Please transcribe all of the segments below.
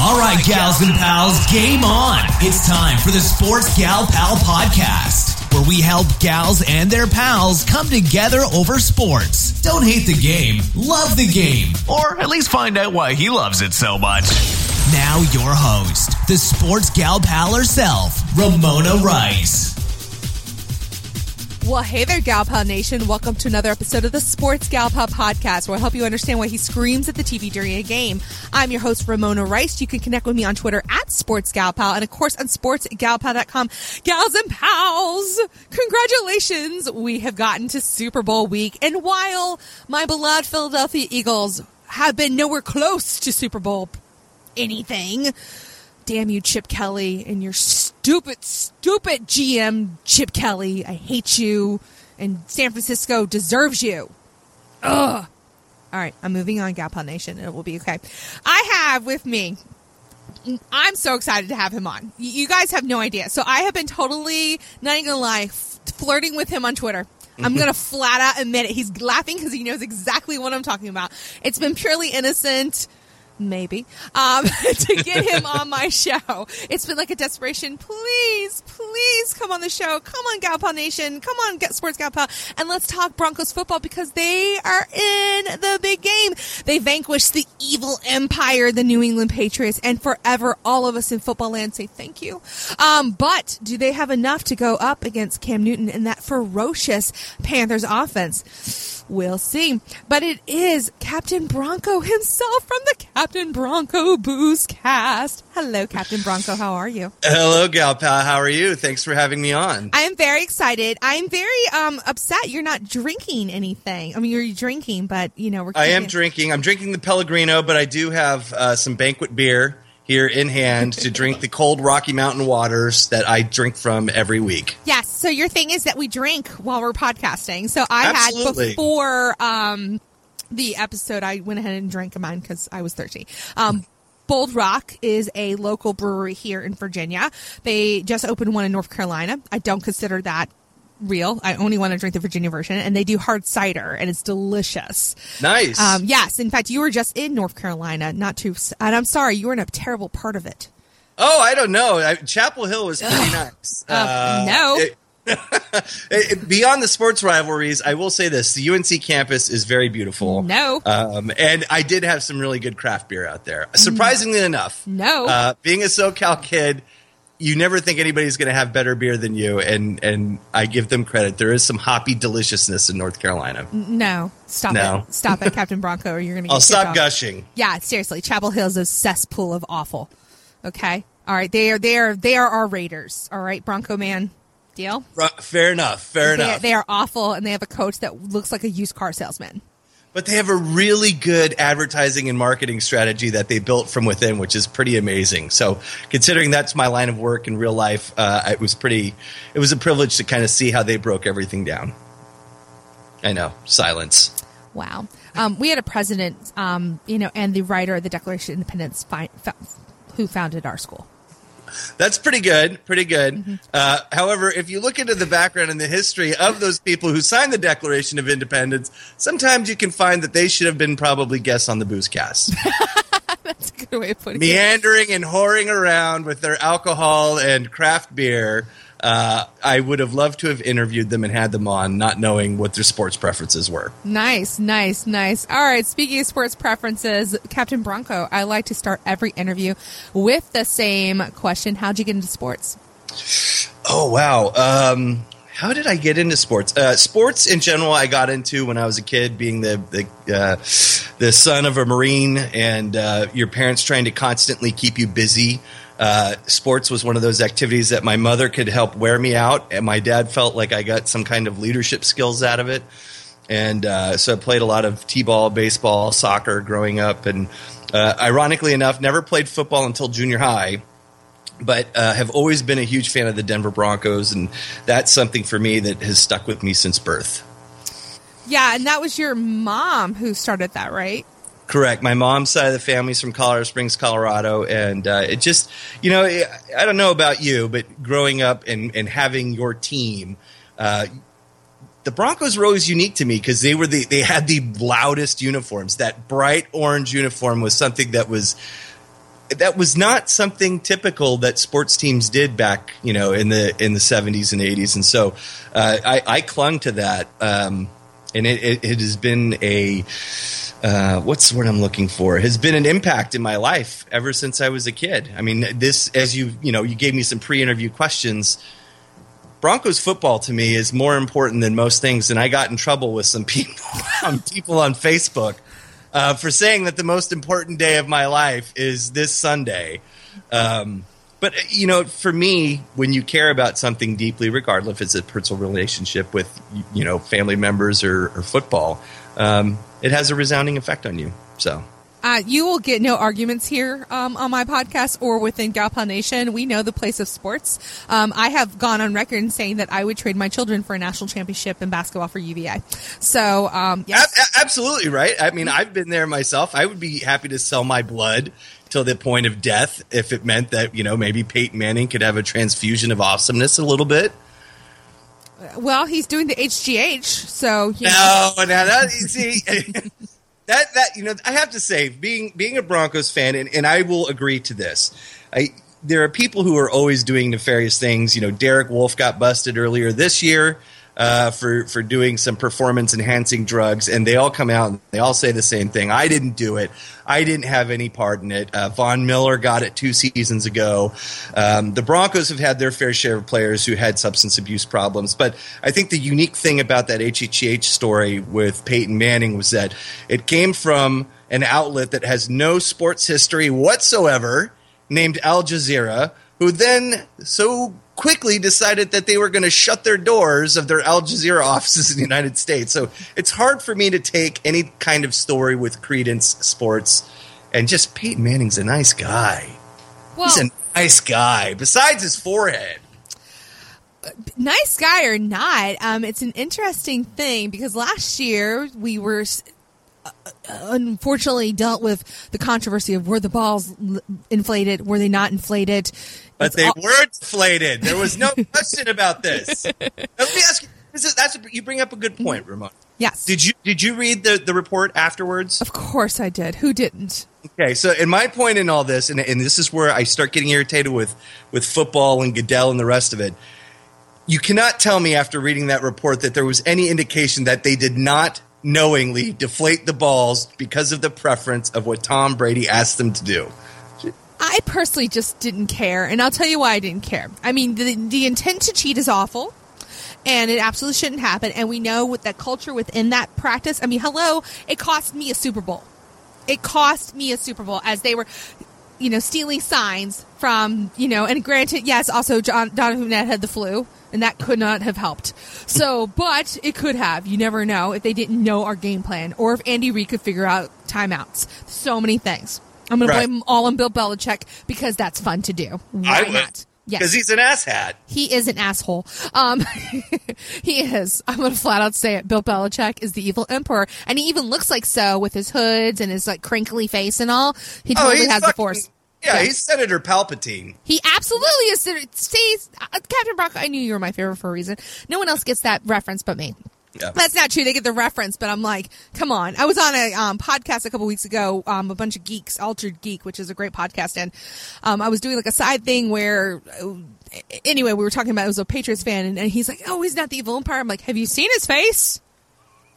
All right, gals and pals, game on. It's time for the Sports Gal Pal podcast, where we help gals and their pals come together over sports. Don't hate the game, love the game. Or at least find out why he loves it so much. Now, your host, the Sports Gal Pal herself, Ramona Rice. Well, hey there, Gal Pal Nation. Welcome to another episode of the Sports Gal Pal podcast, where I help you understand why he screams at the TV during a game. I'm your host, Ramona Rice. You can connect with me on Twitter at Sports Gal Pal and, of course, on sportsgalpal.com. Gals and pals, congratulations. We have gotten to Super Bowl week. And while my beloved Philadelphia Eagles have been nowhere close to Super Bowl anything, damn you, Chip Kelly, and your stupid, stupid GM, Chip Kelly. I hate you, and San Francisco deserves you. Ugh. All right, I'm moving on, Gal Pal Nation, and it will be okay. I have with me. I'm so excited to have him on. You guys have no idea. So I have been totally, not even gonna lie, flirting with him on Twitter. I'm gonna flat out admit it. He's laughing because he knows exactly what I'm talking about. It's been purely innocent maybe um, to get him on my show. It's been like a desperation. Please, please come on the show. Come on, Galpal Nation. Come on, get Sports Galpal, and let's talk Broncos football because they are in the big game. They vanquished the evil empire, the New England Patriots, and forever all of us in football land say thank you. Um, but do they have enough to go up against Cam Newton and that ferocious Panthers offense? We'll see. But it is Captain Bronco himself from the Captain Bronco Booze cast. Hello, Captain Bronco. How are you? Hello, Gal Pal. How are you? Thanks for having me on. I am very excited. I'm very um, upset you're not drinking anything. I mean, you're drinking, but you know we're. I am drinking. I'm drinking the Pellegrino, but I do have uh, some banquet beer here in hand to drink the cold Rocky Mountain waters that I drink from every week. Yes. So your thing is that we drink while we're podcasting. So I Absolutely. had before um, the episode, I went ahead and drank mine because I was thirsty. Um, Bold Rock is a local brewery here in Virginia. They just opened one in North Carolina. I don't consider that real. I only want to drink the Virginia version, and they do hard cider, and it's delicious. Nice. Um, yes, in fact, you were just in North Carolina, not too. And I'm sorry, you were in a terrible part of it. oh, I don't know. I, Chapel Hill was pretty nice. Uh, no. it- beyond the sports rivalries, I will say this: the UNC campus is very beautiful. No. um, and I did have some really good craft beer out there. Surprisingly enough, No. Uh, being a SoCal kid, you never think anybody's going to have better beer than you, and and I give them credit. There is some hoppy deliciousness in North Carolina. No, stop No. it, stop it, Captain Bronco, or you're gonna. I'll stop off. gushing. Yeah, seriously, Chapel Hill is a cesspool of awful. Okay, all right, they are they are they are our Raiders. All right, Bronco man, deal. Fair enough. Fair They, enough. they are awful, and they have a coach that looks like a used car salesman. But they have a really good advertising and marketing strategy that they built from within, which is pretty amazing. So, considering that's my line of work in real life, uh, it was pretty. It was a privilege to kind of see how they broke everything down. I know silence. Wow. Um, we had a president, um, you know, and the writer of the Declaration of Independence, fi- fa- who founded our school. That's pretty good. Pretty good. Mm-hmm. Uh, however, if you look into the background and the history of those people who signed the Declaration of Independence, sometimes you can find that they should have been probably guests on the Boozecast. That's a good way of putting it. meandering and whoring around with their alcohol and craft beer. Uh, I would have loved to have interviewed them and had them on, not knowing what their sports preferences were. Nice, nice, nice. All right, speaking of sports preferences, Captain Bronco, I like to start every interview with the same question How'd you get into sports? Oh wow! Um, how did I get into sports? Uh, sports in general, I got into when I was a kid, being the the uh, the son of a marine, and uh, your parents trying to constantly keep you busy. Uh, sports was one of those activities that my mother could help wear me out, and my dad felt like I got some kind of leadership skills out of it. And uh, so I played a lot of t-ball, baseball, soccer growing up, and uh, ironically enough, never played football until junior high but uh, have always been a huge fan of the Denver Broncos, and that's something for me that has stuck with me since birth. Yeah, and that was your mom who started that, right? Correct. My mom's side of the family's from Colorado Springs, Colorado, and uh, it just, you know, I don't know about you, but growing up and, and having your team, uh, the Broncos were always unique to me because they were the they had the loudest uniforms. That bright orange uniform was something that was that was not something typical that sports teams did back, you know, in the in the seventies and eighties, and so uh, I, I, clung to that, um, and it, it, it, has been a uh, what's word I'm looking for? It has been an impact in my life ever since I was a kid. I mean, this as you you know, you gave me some pre-interview questions. Broncos football to me is more important than most things, and I got in trouble with some people, people on Facebook uh, for saying that the most important day of my life is this Sunday. Um, but you know, for me, when you care about something deeply, regardless if it's a personal relationship with you know family members or, or football, um, it has a resounding effect on you. So uh, you will get no arguments here um, on my podcast or within Galpal Nation. We know the place of sports. Um, I have gone on record in saying that I would trade my children for a national championship in basketball for UVA. So, um, yes. A- absolutely right. I mean, I've been there myself. I would be happy to sell my blood till the point of death if it meant that you know maybe Peyton Manning could have a transfusion of awesomeness a little bit. Well, he's doing the HGH, so you know. no, no, no. See, that that you know, I have to say, being being a Broncos fan, and, and I will agree to this. I there are people who are always doing nefarious things. You know, Derek Wolfe got busted earlier this year uh, for for doing some performance enhancing drugs, and they all come out and they all say the same thing. I didn't do it. I didn't have any part in it. Uh, Von Miller got it two seasons ago. Um, the Broncos have had their fair share of players who had substance abuse problems, but I think the unique thing about that HGH story with Peyton Manning was that it came from an outlet that has no sports history whatsoever, named Al Jazeera, who then so quickly decided that they were going to shut their doors of their Al Jazeera offices in the United States. So it's hard for me to take any kind of story with credence sports. And just Peyton Manning's a nice guy. Well, He's a nice guy, besides his forehead. Nice guy or not, um, it's an interesting thing because last year we were uh, unfortunately dealt with the controversy of were the balls inflated, were they not inflated? But they were deflated. There was no question about this. Now, let me ask you. This is, that's a, you bring up a good point, mm-hmm. Ramon. Yes. Did you did you read the, the report afterwards? Of course I did. Who didn't? Okay, so in my point in all this, and, and this is where I start getting irritated with with football and Goodell and the rest of it. You cannot tell me after reading that report that there was any indication that they did not knowingly deflate the balls because of the preference of what Tom Brady asked them to do. I personally just didn't care, and I'll tell you why I didn't care. I mean, the, the intent to cheat is awful, and it absolutely shouldn't happen. And we know with that culture within that practice. I mean, hello, it cost me a Super Bowl. It cost me a Super Bowl as they were, you know, stealing signs from, you know, and granted, yes, also John Donovan had the flu, and that could not have helped. So, but it could have. You never know if they didn't know our game plan, or if Andy Reid could figure out timeouts. So many things. I'm going right. to blame all on Bill Belichick because that's fun to do. Why not? Yes. Because he's an asshat. He is an asshole. Um, he is. I'm going to flat out say it. Bill Belichick is the evil emperor. And he even looks like so with his hoods and his like crinkly face and all. He oh, totally oh, has fucking, the force. Yeah, yeah, he's Senator Palpatine. He absolutely is. See, uh, Captain Brock, I knew you were my favorite for a reason. No one else gets that reference but me. Yeah. That's not true. They get the reference, but I'm like, come on. I was on a um, podcast a couple weeks ago, um, a bunch of geeks, Altered Geek, which is a great podcast, and um, I was doing like a side thing where, uh, anyway, we were talking about it was a Patriots fan, and, and, he's like, oh, he's not the evil empire. I'm like, have you seen his face?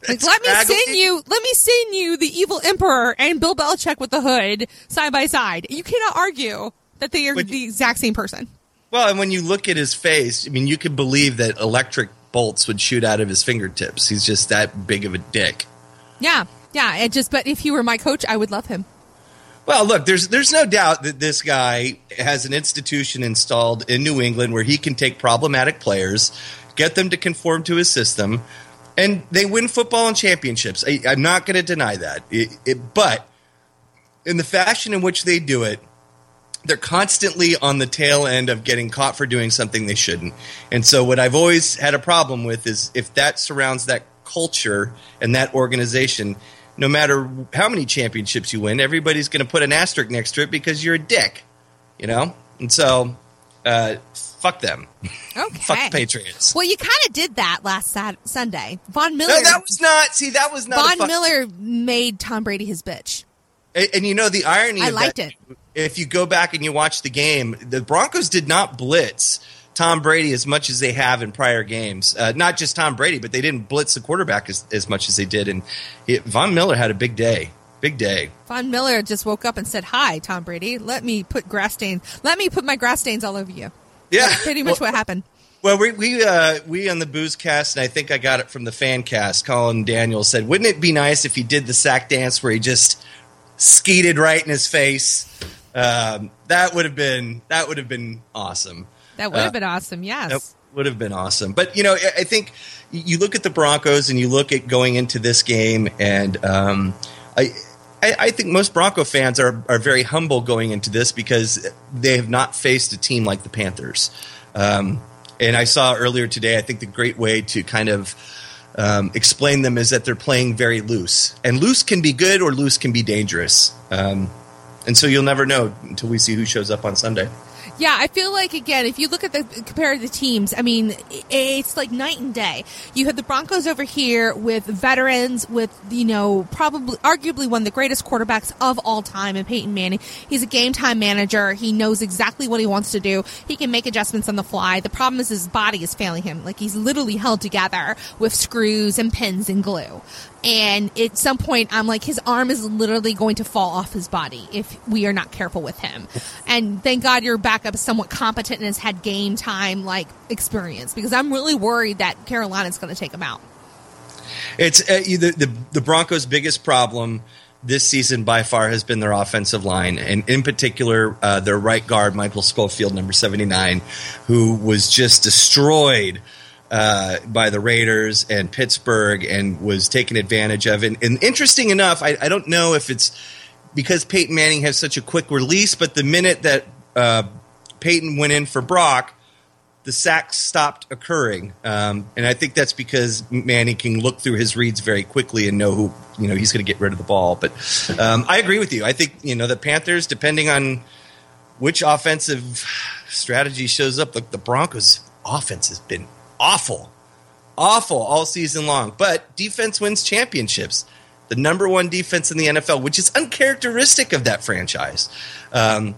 Like, it's let me send you, let me send you the evil emperor and Bill Belichick with the hood side by side. You cannot argue that they are the exact same person. Well, and when you look at his face, I mean, you could believe that electric bolts would shoot out of his fingertips. He's just that big of a dick. Yeah, yeah. It just, but if he were my coach, I would love him. Well, look, there's there's no doubt that this guy has an institution installed in New England where he can take problematic players, get them to conform to his system, and they win football and championships. I, am not going to deny that, it, it, but in the fashion in which they do it, they're constantly on the tail end of getting caught for doing something they shouldn't. And so, what I've always had a problem with is if that surrounds that culture and that organization, no matter how many championships you win, everybody's going to put an asterisk next to it because you're a dick, you know? And so, uh, fuck them. Okay. fuck the Patriots. Well, you kind of did that last Saturday, Sunday. Von Miller. No, that was not. See, that was not. Von Miller made Tom Brady his bitch. And, and, you know the irony. I liked that, it if you go back and you watch the game, the Broncos did not blitz Tom Brady as much as they have in prior games. Uh, not just Tom Brady, but they didn't blitz the quarterback as, as much as they did. And it, Von Miller had a big day. Big day. Von Miller just woke up and said, "Hi, Tom Brady. Let me put grass stains. Let me put my grass stains all over you." Yeah, That's pretty much well, what happened. Well, we we uh, we on the booze cast, and I think I got it from the fan cast. Colin Daniels said, "Wouldn't it be nice if he did the sack dance where he just skeeted right in his face?" Um, that would have been that would have been awesome. That would have Uh, been awesome. Yes. That would have been awesome. But you know, I I think you look at the Broncos and you look at going into this game, and um, I, I, I think most Bronco fans are are very humble going into this because they have not faced a team like the Panthers. Um, and I saw earlier today. I think the great way to kind of um, explain them is that they're playing very loose, and loose can be good or loose can be dangerous. Um, and so you'll never know until we see who shows up on Sunday. Yeah, I feel like again, if you look at the compare the teams, I mean, it's like night and day. You have the Broncos over here with veterans, with you know, probably arguably one of the greatest quarterbacks of all time, in Peyton Manning. He's a game time manager. He knows exactly what he wants to do. He can make adjustments on the fly. The problem is his body is failing him. Like he's literally held together with screws and pins and glue. And at some point, I'm like, his arm is literally going to fall off his body if we are not careful with him. And thank God your backup is somewhat competent and has had game time like experience because I'm really worried that Carolina's going to take him out. It's uh, the, the the Broncos' biggest problem this season by far has been their offensive line, and in particular uh, their right guard Michael Schofield, number seventy nine, who was just destroyed. Uh, by the Raiders and Pittsburgh, and was taken advantage of. And, and interesting enough, I, I don't know if it's because Peyton Manning has such a quick release, but the minute that uh, Peyton went in for Brock, the sacks stopped occurring, um, and I think that's because Manning can look through his reads very quickly and know who you know he's going to get rid of the ball. But um, I agree with you. I think you know the Panthers, depending on which offensive strategy shows up, the, the Broncos' offense has been awful, awful all season long. But defense wins championships. The number one defense in the NFL, which is uncharacteristic of that franchise. Um,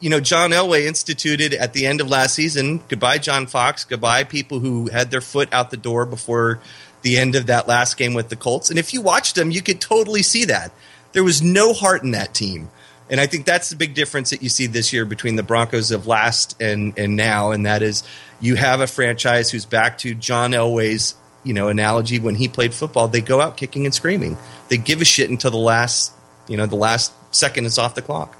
you know, John Elway instituted at the end of last season. Goodbye, John Fox. Goodbye, people who had their foot out the door before the end of that last game with the Colts. And if you watched them, you could totally see that there was no heart in that team. And I think that's the big difference that you see this year between the Broncos of last and and now, and that is you have a franchise who's back to John Elway's you know analogy when he played football. They go out kicking and screaming. They give a shit until the last you know the last second is off the clock.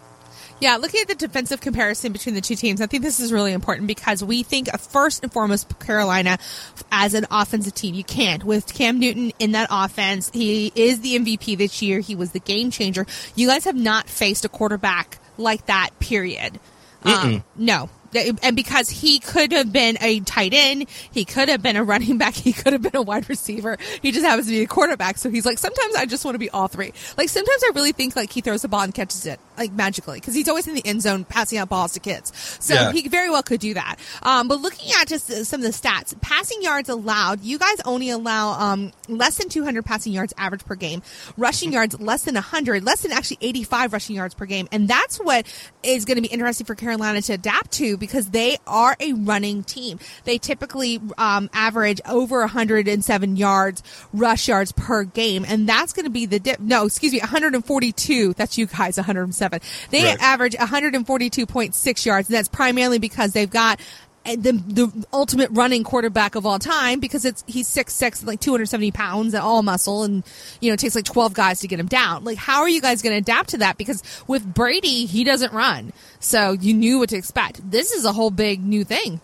Yeah, looking at the defensive comparison between the two teams, I think this is really important because we think of first and foremost Carolina as an offensive team. You can't with Cam Newton in that offense. He is the MVP this year. He was the game changer. You guys have not faced a quarterback like that. Period. Um, no. And because he could have been a tight end, he could have been a running back, he could have been a wide receiver. He just happens to be a quarterback. So he's like, sometimes I just want to be all three. Like sometimes I really think like he throws the ball and catches it like magically because he's always in the end zone passing out balls to kids. So Yeah. he very well could do that. Um, but looking at just some of the stats, passing yards allowed, you guys only allow um, less than 200 passing yards average per game. Rushing yards less than 100, less than actually 85 rushing yards per game. And that's what is going to be interesting for Carolina to adapt to because they are a running team. They typically um, average over 107 yards, rush yards per game. And that's going to be the dip. No, excuse me, 142. That's you guys, 107. They Right. average 142.6 yards. And that's primarily because they've got the, the ultimate running quarterback of all time because it's he's six six like 270 pounds and all muscle and you know it takes like 12 guys to get him down like how are you guys going to adapt to that because with brady he doesn't run so you knew what to expect this is a whole big new thing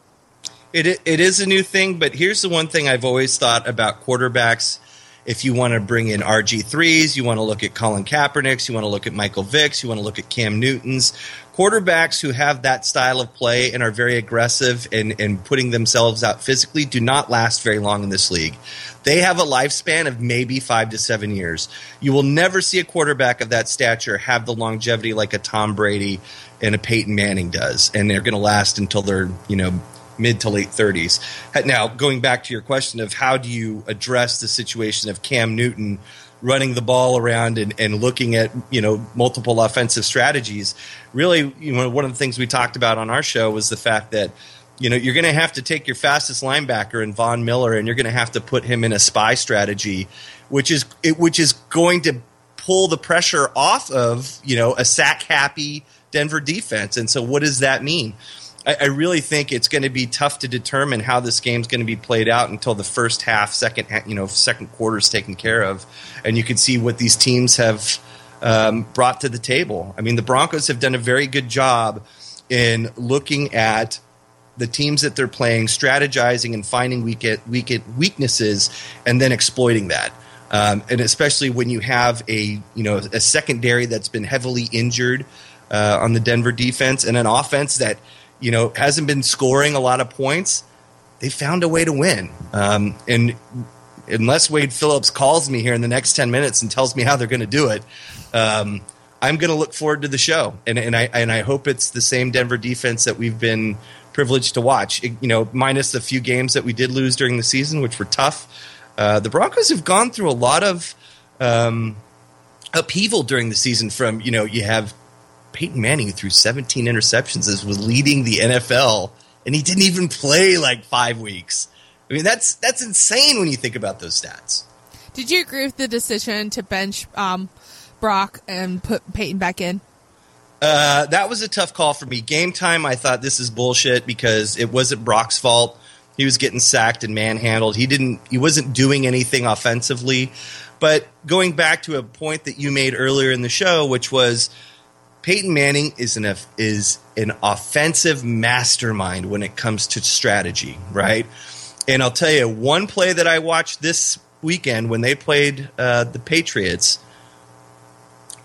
It it is a new thing, but here's the one thing I've always thought about quarterbacks. If you want to bring in RG threes, you want to look at Colin Kaepernick's, you want to look at Michael Vick's, you want to look at Cam Newton's. Quarterbacks who have that style of play and are very aggressive and, and putting themselves out physically do not last very long in this league. They have a lifespan of maybe five to seven years. You will never see a quarterback of that stature have the longevity like a Tom Brady and a Peyton Manning does, and they're going to last until they're you know mid to late 30s. Now, going back to your question of how do you address the situation of Cam Newton running the ball around and, and looking at you know multiple offensive strategies. Really, you know, one of the things we talked about on our show was the fact that you know you're going to have to take your fastest linebacker in Von Miller, and you're going to have to put him in a spy strategy, which is which is going to pull the pressure off of you know a sack happy Denver defense. And so, what does that mean? I, I really think it's going to be tough to determine how this game's going to be played out until the first half, second you know second quarter is taken care of, and you can see what these teams have um, brought to the table. I mean, the Broncos have done a very good job in looking at the teams that they're playing, strategizing and finding weak, weak, weaknesses, and then exploiting that. Um, and especially when you have a you know a secondary that's been heavily injured uh, on the Denver defense and an offense that you know hasn't been scoring a lot of points, they found a way to win. Um, and unless Wade Phillips calls me here in the next ten minutes and tells me how they're going to do it, um, I'm going to look forward to the show. And, and I and I hope it's the same Denver defense that we've been privileged to watch. You know, minus the few games that we did lose during the season, which were tough. Uh, the Broncos have gone through a lot of um, upheaval during the season. From you know, you have Peyton Manning threw 17 interceptions as was leading the NFL, and he didn't even play like five weeks. I mean, that's that's insane when you think about those stats. Did you agree with the decision to bench um, Brock and put Peyton back in? Uh, that was a tough call for me. Game time, I thought this is bullshit because it wasn't Brock's fault. He was getting sacked and manhandled. He didn't. He wasn't doing anything offensively. But going back to a point that you made earlier in the show, which was Peyton Manning is an is an offensive mastermind when it comes to strategy, right? And I'll tell you one play that I watched this weekend when they played uh, the Patriots.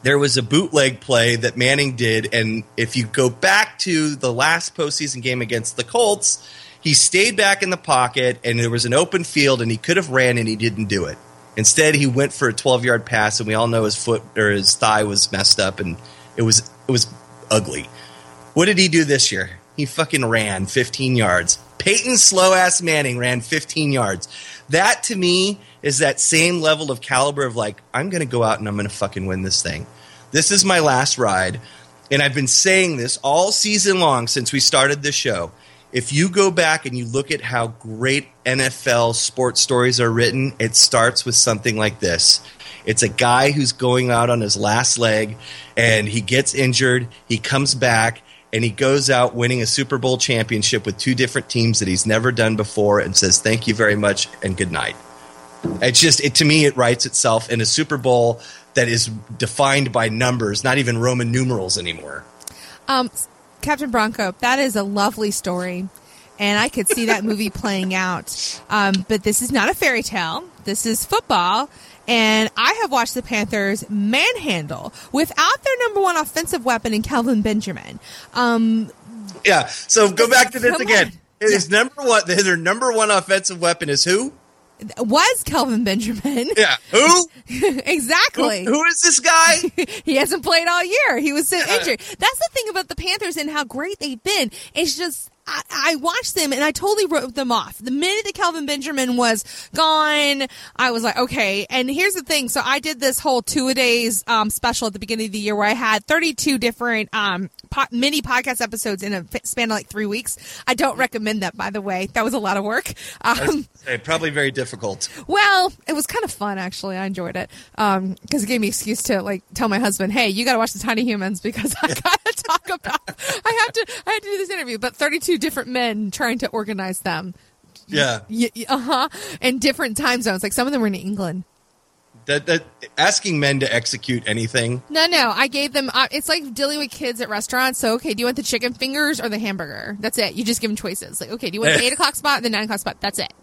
There was a bootleg play that Manning did, and if you go back to the last postseason game against the Colts, he stayed back in the pocket, and there was an open field, and he could have ran, and he didn't do it. Instead, he went for a 12 yard pass, and we all know his foot or his thigh was messed up, and it was it was ugly. What did he do this year? He fucking ran 15 yards. Peyton slow ass Manning ran 15 yards. That to me is that same level of caliber of like I'm going to go out and I'm going to fucking win this thing. This is my last ride, and I've been saying this all season long since we started this show. If you go back and you look at how great NFL sports stories are written, it starts with something like this. It's a guy who's going out on his last leg and he gets injured. He comes back and he goes out winning a Super Bowl championship with two different teams that he's never done before and says, Thank you very much and good night. It's just, it, to me, it writes itself in a Super Bowl that is defined by numbers, not even Roman numerals anymore. Um, Captain Bronco, that is a lovely story. And I could see that movie playing out. Um, but this is not a fairy tale. This is football. And I have watched the Panthers manhandle without their number one offensive weapon in Kelvin Benjamin. Um, yeah. So go back to this again. On. His yeah. number one, their number one offensive weapon is who? was Kelvin Benjamin. Yeah. Who? exactly. Who, who is this guy? he hasn't played all year. He was so injured. That's the thing about the Panthers and how great they've been. It's just I, I, watched them and I totally wrote them off. The minute that Kelvin Benjamin was gone, I was like, okay. And here's the thing. So I did this whole two a days um, special at the beginning of the year where I had 32 different um, po- mini podcast episodes in a span of like three weeks. I don't recommend that, by the way. That was a lot of work. Um, say, probably very difficult. Well, it was kind of fun actually. I enjoyed it because um, it gave me excuse to like tell my husband, "Hey, you got to watch the Tiny Humans because I got to talk about. I have to. I had to do this interview." But 32 different men trying to organize them. Yeah. Uh huh. And different time zones. Like some of them were in England. That, that asking men to execute anything. No, no. I gave them. Uh, it's like dealing with kids at restaurants. So, okay, do you want the chicken fingers or the hamburger? That's it. You just give them choices. Like, okay, do you want the eight o'clock spot, the nine o'clock spot? That's it.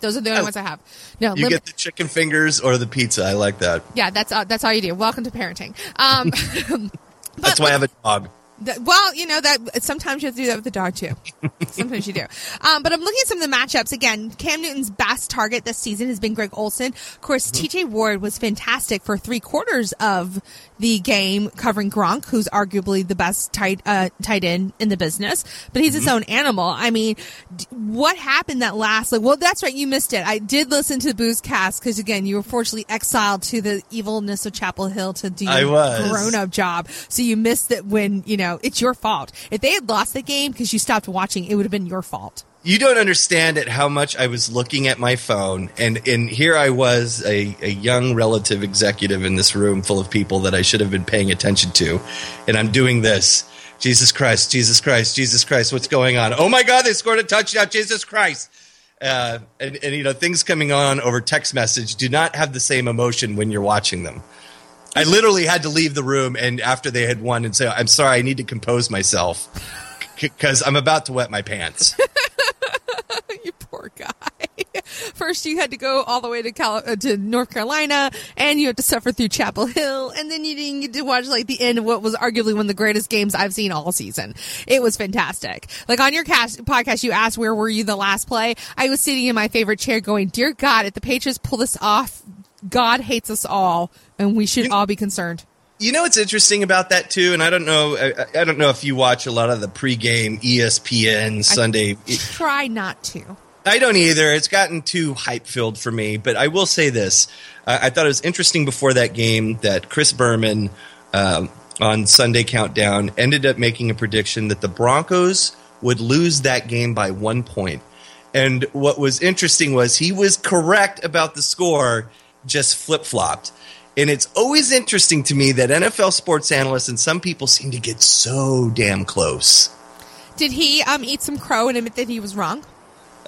Those are the only ones I have. No, you get the chicken fingers or the pizza. I like that. Yeah, that's uh, that's all you do. Welcome to parenting. Um, that's why I have a dog. Well, you know that sometimes you have to do that with the dog too. sometimes you do. Um, but I'm looking at some of the matchups again. Cam Newton's best target this season has been Greg Olsen. Of course, T.J. Ward was fantastic for three quarters of the game, covering Gronk, who's arguably the best tight uh, tight end in the business. But he's his own animal. I mean, d- what happened that last? Like, well, that's right, you missed it. I did listen to the Booze Cast because again, you were fortunately exiled to the evilness of Chapel Hill to do your grown up job. So you missed it when, you know, it's your fault. If they had lost the game because you stopped watching, it would have been your fault. You don't understand at how much I was looking at my phone, and and here I was, a, a young relative executive in this room full of people that I should have been paying attention to, and I'm doing this. Jesus Christ, Jesus Christ, Jesus Christ, what's going on? Oh my God, they scored a touchdown, Jesus Christ. Uh, and, and, you know, things coming on over text message do not have the same emotion when you're watching them. I literally had to leave the room and after they had won and say, I'm sorry, I need to compose myself because I'm about to wet my pants. you poor guy. First, you had to go all the way to Cal- uh, to North Carolina, and you had to suffer through Chapel Hill, and then you didn't get to watch like the end of what was arguably one of the greatest games I've seen all season. It was fantastic. Like on your cast- podcast, you asked where were you the last play. I was sitting in my favorite chair, going, "Dear God, if the Patriots pull this off, God hates us all, and we should all be concerned." You know what's interesting about that too, and I don't know. I, I don't know if you watch a lot of the pregame ESPN Sunday. Try not to. I don't either. It's gotten too hype filled for me. But I will say this: uh, I thought it was interesting before that game that Chris Berman um, on Sunday Countdown ended up making a prediction that the Broncos would lose that game by one point. And what was interesting was he was correct about the score, just flip flopped. And it's always interesting to me that NFL sports analysts and some people seem to get so damn close. Did he um, eat some crow and admit that he was wrong?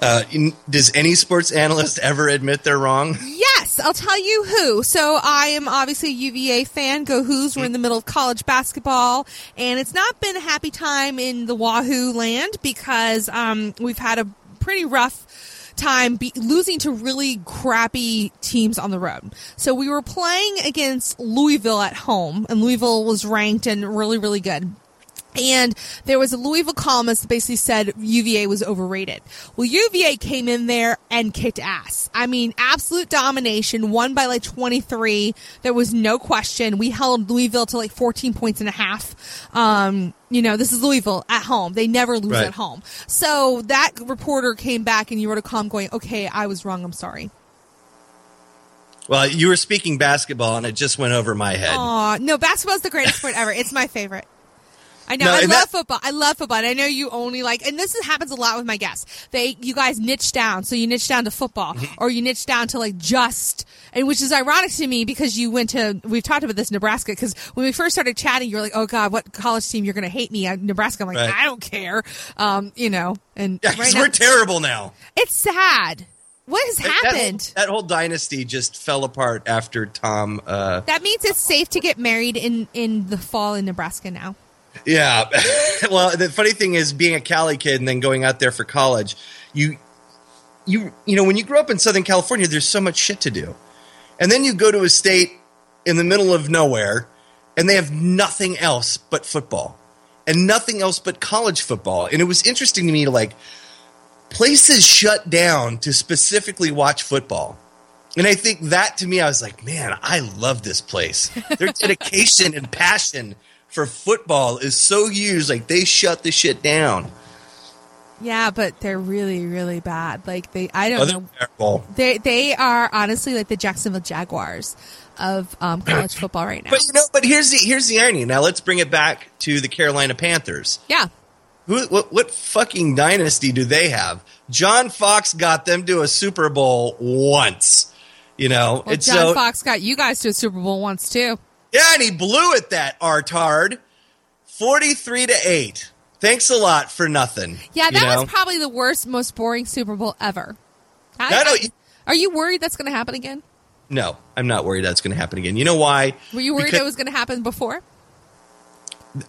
Uh, in- does any sports analyst ever admit they're wrong? Yes, I'll tell you who. So I am obviously a UVA fan. Go Hoos. We're in the middle of college basketball, and it's not been a happy time in the Wahoo land because um, we've had a pretty rough time be- losing to really crappy teams on the road. So we were playing against Louisville at home, and Louisville was ranked and really, really good. And there was a Louisville columnist that basically said UVA was overrated. Well, UVA came in there and kicked ass. I mean, absolute domination, won by like 23. There was no question. We held Louisville to like 14 points and a half. Um, you know, this is Louisville at home. They never lose Right. at home. So that reporter came back and you wrote a column going, okay, I was wrong. I'm sorry. Well, you were speaking basketball, and it just went over my head. Aw, no, basketball's the greatest sport ever. It's my favorite. I know. No, I love that- football. I love football. And I know you only like, and this is, happens a lot with my guests. They, you guys niche down. So you niche down to football Mm-hmm. or you niche down to like just, and which is ironic to me because you went to, we've talked about this Nebraska because when we first started chatting, you were like, oh God, what college team you're going to hate me Nebraska. I'm like, Right. I don't care. Um, you know, and Yeah, right now, we're terrible now. it's sad. What has That- that happened? That whole, dynasty just fell apart after Tom. Uh, That means it's safe to get married in, in the fall in Nebraska now. Yeah. well, the funny thing is, being a Cali kid and then going out there for college, you, you, you know, when you grow up in Southern California, there's so much shit to do, and then you go to a state in the middle of nowhere, and they have nothing else but football, and nothing else but college football. And it was interesting to me to like places shut down to specifically watch football. And I think that to me, I was like, man, I love this place. Their dedication and passion for football is so huge. Like they shut the shit down. Yeah, but they're really, really bad. Like they, I don't Oh, know. terrible. They they are honestly like the Jacksonville Jaguars of um, college football right now. But you know, but here's the here's the irony. Now let's bring it back to the Carolina Panthers. yeah, Who, what, what fucking dynasty do they have? John Fox got them to a Super Bowl once. You know, well, it's John so Fox got you guys to a Super Bowl once too. Yeah, and he blew it that artard, forty three to eight. Thanks a lot for nothing. Yeah, you that know? was probably the worst, most boring Super Bowl ever. I- I- are you worried that's going to happen again? no. I'm not worried that's going to happen again. You know why? Were you worried Because- it was going to happen before?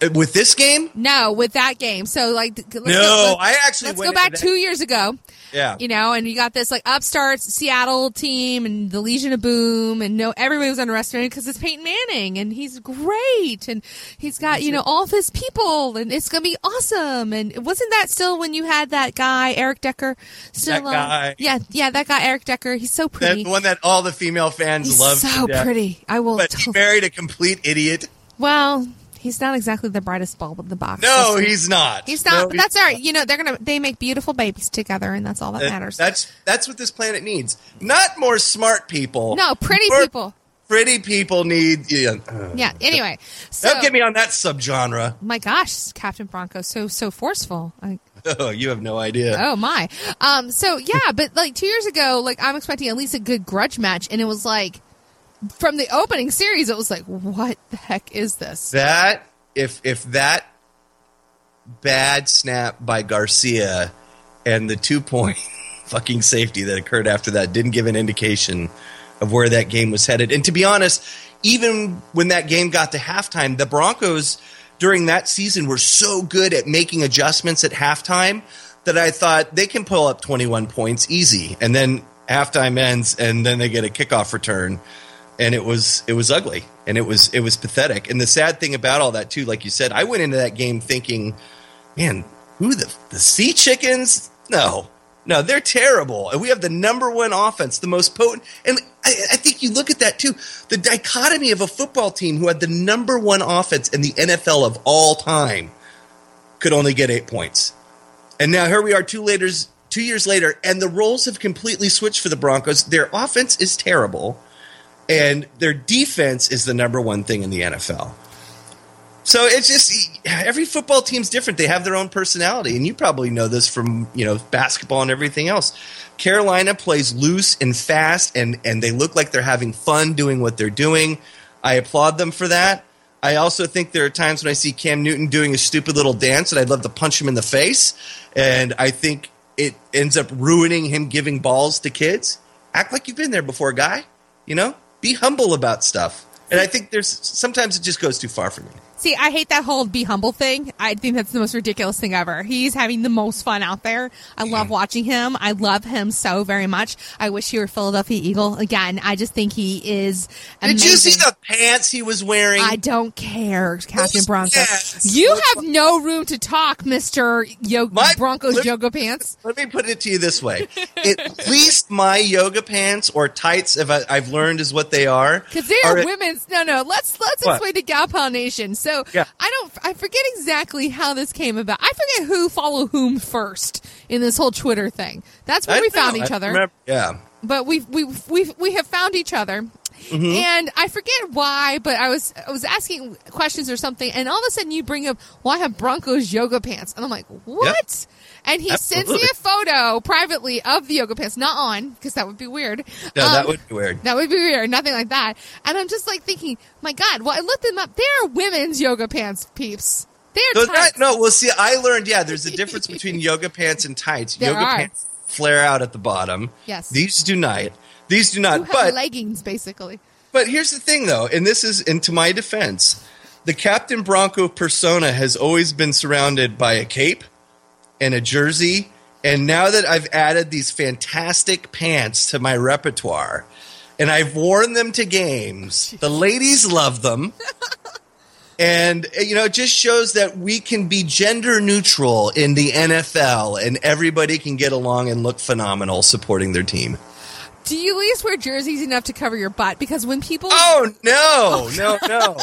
uh, with this game? No, with that game. So like, let's No, go, I actually let's went go back that- two years ago. Yeah. You know, and you got this like upstarts Seattle team and the Legion of Boom and no everybody was underestimated because it's Peyton Manning and he's great and he's got, you know, all of his people and it's gonna be awesome. And wasn't that still when you had that guy, Eric Decker? Still That guy. Uh, yeah, yeah, that guy Eric Decker. He's so pretty. the one that all the female fans he's love. so pretty. I will But he married a complete idiot. well, he's not exactly the brightest bulb in the box. No, he's not. He's not, No, but that's all right. You know, they're gonna they make beautiful babies together, and that's all that That- matters. That's that's what this planet needs. Not more smart people. no, pretty More people. Pretty people need. Yeah. uh, Yeah. Anyway, so Don't get me on that subgenre. my gosh, Captain Bronco, so so forceful. I, Oh, you have no idea. oh my. Um. So yeah, but like two years ago, like I'm expecting at least a good grudge match, and it was like from the opening series, it was like, what the heck is this? That if if that bad snap by Garcia and the two point fucking safety that occurred after that didn't give an indication of where that game was headed. And to be honest, even when that game got to halftime, the Broncos during that season were so good at making adjustments at halftime that I thought they can pull up 21 points easy. And then halftime ends and then they get a kickoff return and it was it was ugly and it was it was pathetic. And the sad thing about all that too, like you said, I went into that game thinking, man, who the the Sea Chickens? No, no, they're terrible. And we have the number one offense, the most potent. And I, I think you look at that too. The dichotomy of a football team who had the number one offense in the NFL of all time could only get eight points. And now here we are, two later, two years later, and the roles have completely switched for the Broncos. Their offense is terrible, and their defense is the number one thing in the NFL. So it's just every football team's different. They have their own personality, and you probably know this from you know basketball and everything else. Carolina plays loose and fast, and and they look like they're having fun doing what they're doing. I applaud them for that. I also think there are times when I see Cam Newton doing a stupid little dance, and I'd love to punch him in the face. And I think it ends up ruining him giving balls to kids. Act like you've been there before, guy. You know, be humble about stuff. And I think there's sometimes it just goes too far for me. See, I hate that whole be humble thing. I think that's the most ridiculous thing ever. He's having the most fun out there. I love watching him. I love him so very much. I wish he were Philadelphia Eagle again. I just think he is amazing. Did you see the pants he was wearing? I don't care, Captain Those Bronco. pants. You have no room to talk, Mister Yo- My- Broncos let- yoga pants. Let me put it to you this way: at least my yoga pants or tights, if I, I've learned, is what they are. Because they are women's. No, no. Let's let's What? explain to Gal Pal Nation. So Yeah. I don't. I forget exactly how this came about. I forget who followed whom first in this whole Twitter thing. That's where I we found each I other. remember- yeah. But we've we've we've we have found each other. Mm-hmm. And I forget why, but I was I was asking questions or something, and all of a sudden you bring up, "Well, I have Broncos yoga pants," and I'm like, "What?" And he sends me a photo privately of the yoga pants, not on because that would be weird. No, Um, that would be weird. that would be weird. Nothing like that. And I'm just like thinking, my God, well, I looked them up. They're women's yoga pants, peeps. They're So tights. no, well, see, I learned. Yeah, there's a difference between yoga pants and tights. There yoga are. pants flare out at the bottom. Yes. these do not. These do not. But leggings, basically. But here's the thing, though, and this is, and to my defense, the Captain Bronco persona has always been surrounded by a cape and a jersey. And now that I've added these fantastic pants to my repertoire, and I've worn them to games, the ladies love them. And, you know, it just shows that we can be gender neutral in the NFL and everybody can get along and look phenomenal supporting their team. Do you at least wear jerseys enough to cover your butt? Because when people Oh no, oh, no, no.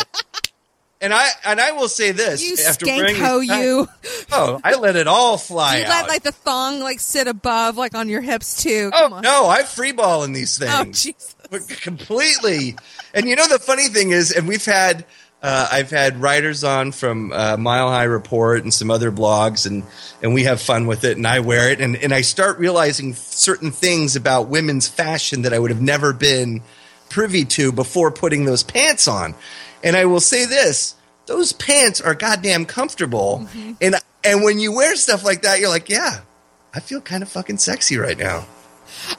And I and I will say this you after hoe these- you, Oh, I let it all fly you out. let like the thong like sit above like on your hips too. oh on. no, I free in these Oh things Jesus. completely. And you know the funny thing is, and we've had. Uh, I've had writers on from uh, Mile High Report and some other blogs, and, and we have fun with it. And I wear it, and, and I start realizing certain things about women's fashion that I would have never been privy to before putting those pants on. And I will say this: those pants are goddamn comfortable, and and when you wear stuff like that, you're like, yeah, I feel kind of fucking sexy right now.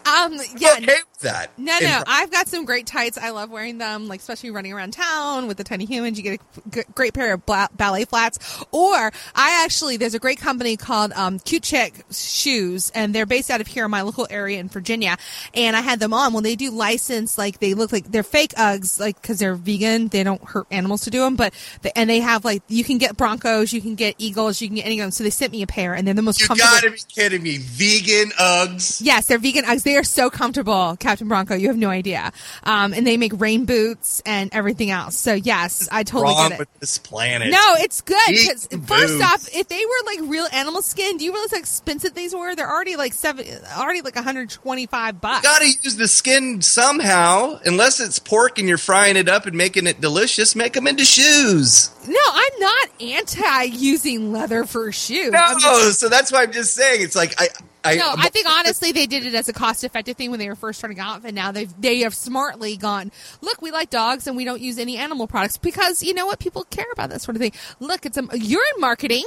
Um, yeah. okay that. No, no, I've got some great tights. I love wearing them, like especially running around town with the tiny humans. You get a g- great pair of bla- ballet flats. Or I actually, there's a great company called um, Cute Chick Shoes, and they're based out of here in my local area in Virginia. And I had them on. Well, they do license, like they look like they're fake Uggs, like because they're vegan. They don't hurt animals to do them, but they, and they have like you can get Broncos, you can get Eagles, you can get any of them. So they sent me a pair, and they're the most You comfortable. gotta be kidding me. Vegan Uggs. Yes, they're vegan Uggs. They are so comfortable, Captain Bronco. You have no idea. Um, and they make rain boots and everything else. So yes, I totally Wrong get it. with this planet. No, it's good because first off, if they were like real animal skin, do you realize how expensive these were? They're already like seven, already like 125 bucks. gotta use the skin somehow. Unless it's pork and you're frying it up and making it delicious, make them into shoes. No, I'm not anti using leather for shoes. No, just- so that's why I'm just saying. It's like I, I, no, I think honestly they did it as a cost effective thing when they were first starting out, and now they've they have smartly gone. Look, we like dogs and we don't use any animal products because you know what people care about that sort of thing. Look, it's a you're in marketing.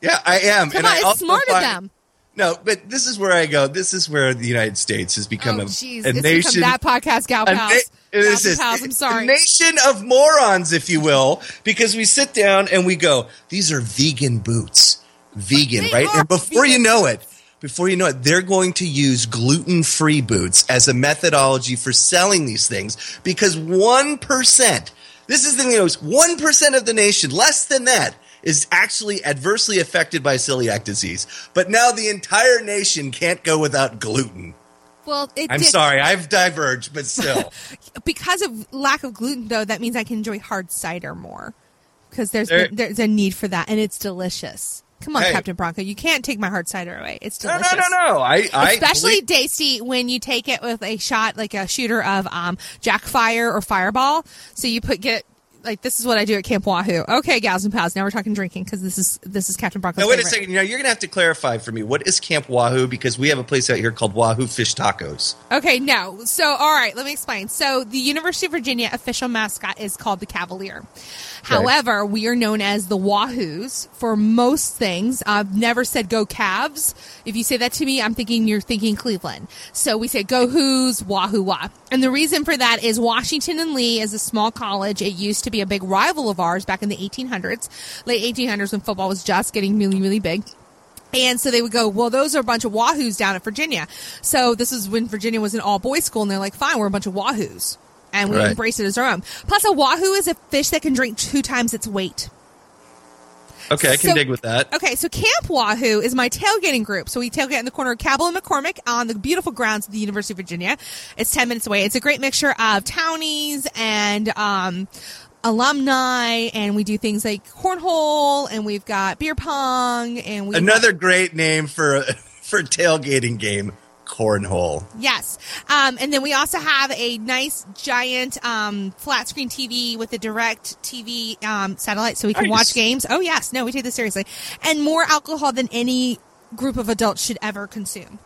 yeah, I am. Come and on, I it's smart of them. No, but this is where I go. This is where the United States has become Oh, a, jeez, a nation. that podcast, gal pals. na- this is pals. I'm sorry. nation of morons, if you will, because we sit down and we go, "These are vegan boots, vegan, right?" And before you know it, before you know it, they're going to use gluten-free boots as a methodology for selling these things because one percent. This is the news, one percent of the nation, less than that, is actually adversely affected by celiac disease. But now the entire nation can't go without gluten. well, I'm did, sorry, I've diverged, but still. because of lack of gluten, though. That means I can enjoy hard cider more because there's There- there's a need for that, and it's delicious. Come on, Hey. Captain Bronco, you can't take my hard cider away. It's No, delicious. no, no, no. I, I especially believe- tasty when you take it with a shot like a shooter of um jack fire or fireball so you put get like this is what i do at camp wahoo okay gals and pals now we're talking drinking because this is this is captain bronco's Now wait a second. You know, you're gonna have to clarify for me. What is Camp Wahoo? Because we have a place out here called Wahoo Fish Tacos. okay no so all right let me explain so the university of virginia official mascot is called the cavalier however we are known as the wahoos for most things i've never said go Cavs. if you say that to me i'm thinking you're thinking cleveland so we say go Hoos wahoo wah and the reason for that is washington and lee is a small college it used to be a big rival of ours back in the 1800s late 1800s when football was just getting really really big and so they would go, well, those are a bunch of Wahoos down at Virginia. So this is when Virginia was an all boys school, and they're like, fine, we're a bunch of Wahoos. And we Right. embrace it as our own. Plus, a Wahoo is a fish that can drink two times its weight. Okay, I can So- dig with that. Okay, so Camp Wahoo is my tailgating group. So we tailgate in the corner of Cabell and McCormick on the beautiful grounds of the University of Virginia. It's 10 minutes away. It's a great mixture of townies and um, alumni, and we do things like cornhole, and we've got beer pong, and we Another great name for for tailgating game, cornhole. Yes. Um, and then we also have a nice giant um, flat screen TV with a direct TV um, satellite so we can Nice. watch games. Oh, yes. No, we take this seriously. And more alcohol than any group of adults should ever consume.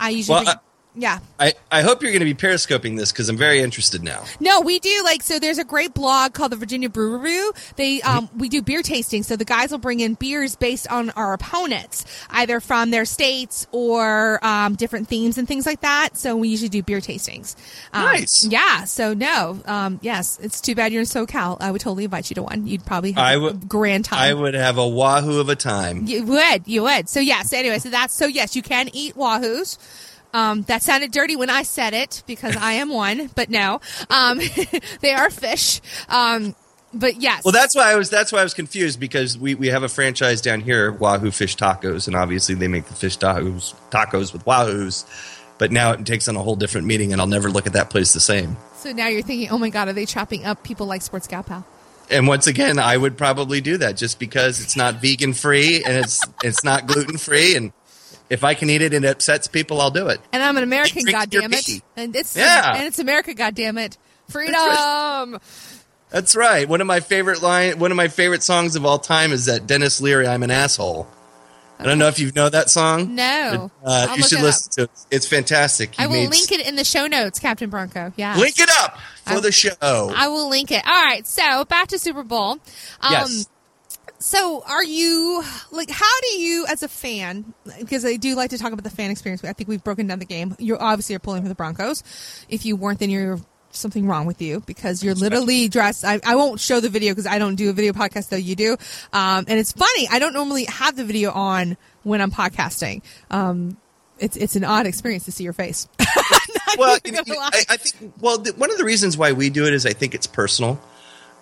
I usually. Well, drink- I- yeah. I, I hope you're going to be periscoping this because I'm very interested now. No, we do like so. There's a great blog called the Virginia Breweroo. They um, Mm-hmm. we do beer tasting. So the guys will bring in beers based on our opponents, either from their states or um, different themes and things like that. So we usually do beer tastings. Um, Nice. Yeah. So no. Um, yes. It's too bad you're in SoCal. I would totally invite you to one. You'd probably have I a would- grand time. I would have a wahoo of a time. You would, you would. So yes. anyway, so that's so yes, you can eat wahoos. Um, that sounded dirty when I said it because I am one, but no, um, they are fish. Um, but yes, Well, that's why I was. That's why I was confused because we, we have a franchise down here, Wahoo Fish Tacos, and obviously they make the fish tacos tacos with wahoos. But now it takes on a whole different meaning, and I'll never look at that place the same. so now you're thinking, oh my god, are they chopping up people like Sports Gal Pal? And once again, I would probably do that just because it's not vegan free and it's it's not gluten free, and if I can eat it and it upsets people, I'll do it. And I'm an American, goddamn it, and it's Yeah. and it's America, goddamn it, freedom. That's right. One of my favorite line, one of my favorite songs of all time is that Denis Leary, "I'm an asshole." I don't know if you know that song. No. But, uh, you should listen to it. It's fantastic. He I will made- link it in the show notes, Captain Bronco. Yeah, Link it up for I- the show. I will link it. All right, so back to Super Bowl. Um, yes. So, are you like? How do you, as a fan, because I do like to talk about the fan experience. I think we've broken down the game. You obviously are pulling for the Broncos. If you weren't, then you're something wrong with you because you're literally dressed. I, I won't show the video because I don't do a video podcast though you do. Um, and it's funny. I don't normally have the video on when I'm podcasting. Um, it's it's an odd experience to see your face. well, you know, I, I, think well the, one of the reasons why we do it is I think it's personal.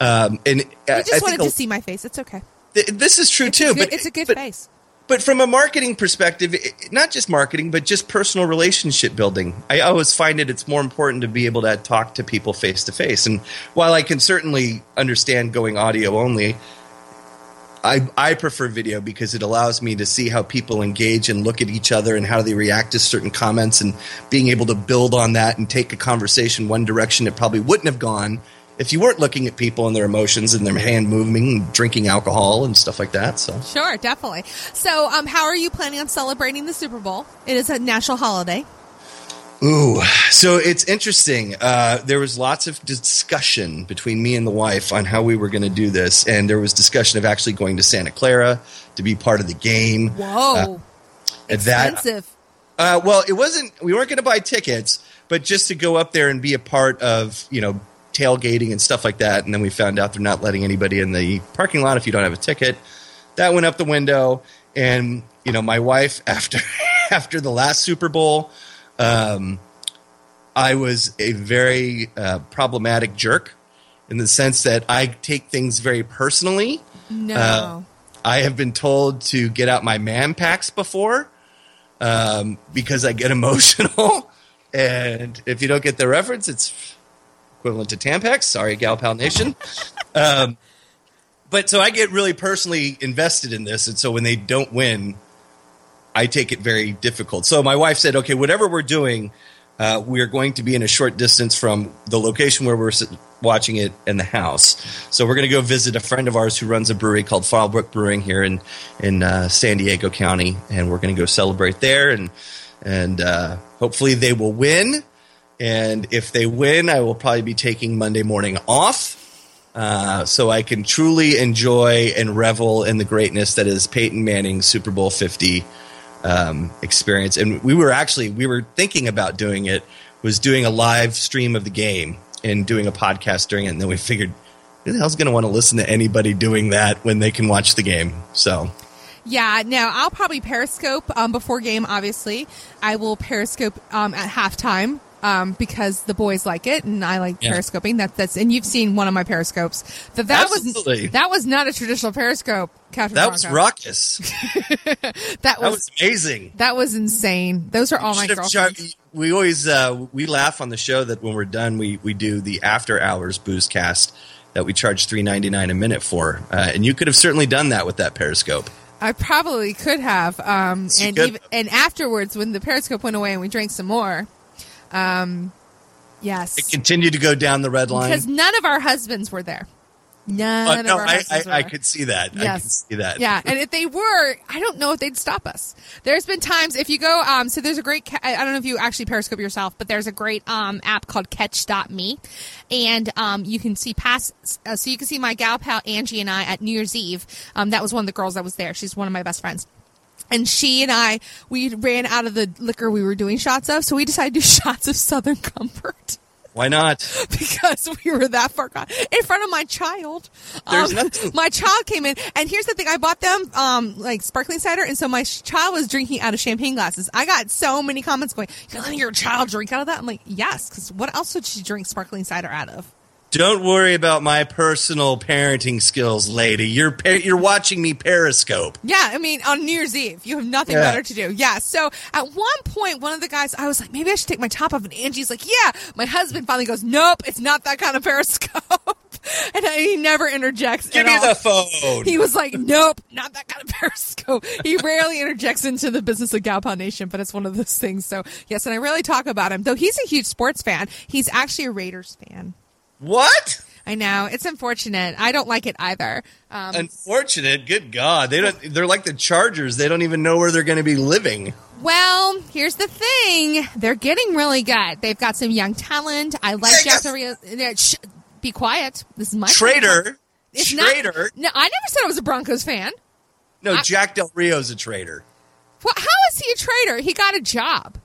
Um, and I, just I wanted to see my face. It's okay. Th- this is true it's too, good, but it's a good but, face. But from a marketing perspective, not just marketing, but just personal relationship building, I always find it it's more important to be able to talk to people face to face. And while I can certainly understand going audio only, I, I prefer video because it allows me to see how people engage and look at each other and how they react to certain comments and being able to build on that and take a conversation one direction it probably wouldn't have gone if you weren't looking at people and their emotions and their hand moving and drinking alcohol and stuff like that. So sure, definitely. So, um, how are you planning on celebrating the Super Bowl? It is a national holiday. Ooh, so it's interesting. Uh, there was lots of discussion between me and the wife on how we were going to do this, and there was discussion of actually going to Santa Clara to be part of the game. Whoa, uh, expensive. That, uh, well, it wasn't. We weren't going to buy tickets, but just to go up there and be a part of, you know, tailgating and stuff like that. And then we found out they're not letting anybody in the parking lot if you don't have a ticket. That went up the window, and you know, my wife after after the last Super Bowl um, I was a very uh, problematic jerk in the sense that I take things very personally. No. Uh, I have been told to get out my man packs before um, because I get emotional. and if you don't get the reference, it's equivalent to Tampax. Sorry, Gal Pal Nation. um, but so I get really personally invested in this. And so when they don't win, I take it very difficult. So my wife said, okay, whatever we're doing, uh, we are going to be in a short distance from the location where we're watching it in the house. So we're going to go visit a friend of ours who runs a brewery called Fallbrook Brewing here in in uh, San Diego County, and we're going to go celebrate there, and and uh, hopefully they will win. And if they win, I will probably be taking Monday morning off. Uh, so I can truly enjoy and revel in the greatness that is Peyton Manning's Super Bowl 50 um, experience. And we were actually we were thinking about doing it was doing a live stream of the game and doing a podcast during it. And then we figured, who the hell's going to want to listen to anybody doing that when they can watch the game? So. Yeah, now I'll probably Periscope um, before game. Obviously, I will Periscope um, at halftime um, because the boys like it and I like yeah. periscoping. That that's and you've seen one of my periscopes. That that Absolutely. was that was not a traditional periscope. Captain that Bronco. was raucous. that, that was, was, amazing. That was insane. Those are all my girlfriends. we always uh, we laugh on the show that when we're done, we we do the after hours booze cast that we charge three ninety nine a minute for, uh, and you could have certainly done that with that periscope. I probably could have. Um, and even, and afterwards, when the periscope went away and we drank some more, um, yes. It continued to go down the red line because none of our husbands were there. None uh, no, I, I, I, could see that. Yes. I could see that. Yeah, and if they were, I don't know if they'd stop us. There's been times if you go, um, so there's a great, I don't know if you actually Periscope yourself, but there's a great um, app called Katch.me, and um, you can see past, uh, so you can see my gal pal Angie and I at New Year's Eve. Um, that was one of the girls that was there. She's one of my best friends and she and I, we ran out of the liquor we were doing shots of, so we decided to do shots of Southern Comfort. Why not? because we were that far gone in front of my child. There's um, nothing. My child came in, and here's the thing: I bought them um, like sparkling cider, and so my child was drinking out of champagne glasses. I got so many comments going, "You're letting your child drink out of that?" I'm like, "Yes," because what else would she drink sparkling cider out of? Don't worry about my personal parenting skills, lady. You're you're watching me Periscope. Yeah, I mean on New Year's Eve, you have nothing yeah. better to do. Yeah. So at one point, one of the guys, I was like, maybe I should take my top off, and Angie's like, yeah. My husband finally goes, nope, it's not that kind of Periscope. and I, he never interjects. Give me all. the phone. He was like, nope, not that kind of Periscope. He rarely interjects into the business of Gal Pal Nation, but it's one of those things. So yes, and I really talk about him, though he's a huge sports fan. He's actually a Raiders fan. What? I know it's unfortunate. I don't like it either. Um, unfortunate. Good God, they don't. They're like the Chargers. They don't even know where they're going to be living. Well, here's the thing. They're getting really good. They've got some young talent. I like yeah, Jeff. Sh- be quiet. This is my traitor. it's Traitor? Not, no, I never said I was a Broncos fan. No, I- Jack Del Rio's a traitor. Well, how is he a traitor? He got a job.